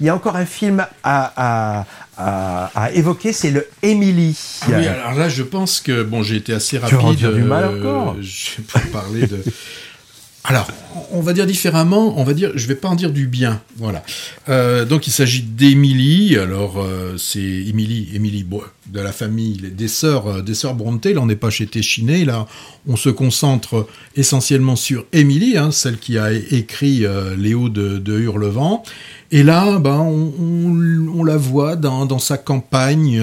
Il y a encore un film à, évoquer, c'est le Emily. oui, alors là, je pense que bon, j'ai été assez rapide. Tu du mal euh, encore. je vais parler de. Alors, on va dire différemment, on va dire, je vais pas en dire du bien, voilà. Euh, donc il s'agit d'Émilie, alors euh, c'est Émilie, Émilie de la famille des sœurs, euh, des sœurs Brontë, là on n'est pas chez Téchiné, là on se concentre essentiellement sur Émilie, hein, celle qui a écrit Léo de, de Hurlevent, et là, ben, on, la voit dans, sa campagne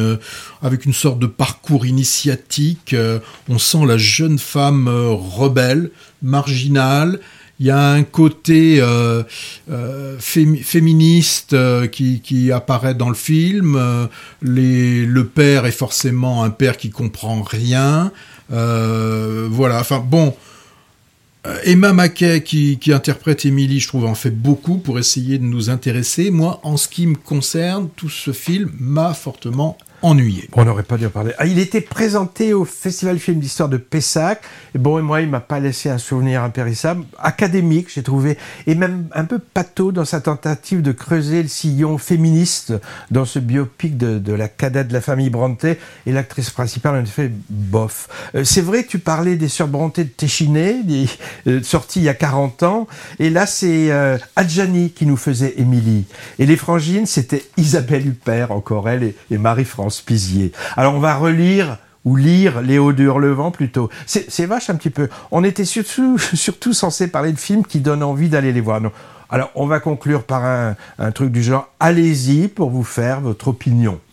avec une sorte de parcours initiatique. on sent la jeune femme rebelle, marginale, il y a un côté euh, euh, féministe euh, qui, apparaît dans le film. le père est forcément un père qui comprend rien. voilà. Enfin bon. Emma Mackey qui, qui interprète Emily, je trouve, en fait beaucoup pour essayer de nous intéresser. Moi, en ce qui me concerne, tout ce film m'a fortement On n'aurait pas dû en parler. Ah, il était présenté au Festival Film d'Histoire de Pessac. Et bon, et moi, il m'a pas laissé un souvenir impérissable. Académique, j'ai trouvé, et même un peu pâteau dans sa tentative de creuser le sillon féministe dans ce biopic de, la cadette de la famille Brontë. Et l'actrice principale, en effet, bof. Euh, c'est vrai tu parlais des sœurs Brontë de Téchiné, euh, sorties il y a 40 ans. Et là, c'est euh, Adjani qui nous faisait Émilie. Et les frangines, c'était Isabelle Huppert, encore elle, et Marie-France. Alors on va relire ou lire Léo de Hurlevent plutôt. C'est vache un petit peu. On était surtout, surtout censé parler de films qui donnent envie d'aller les voir. Alors on va conclure par un truc du genre allez-y pour vous faire votre opinion.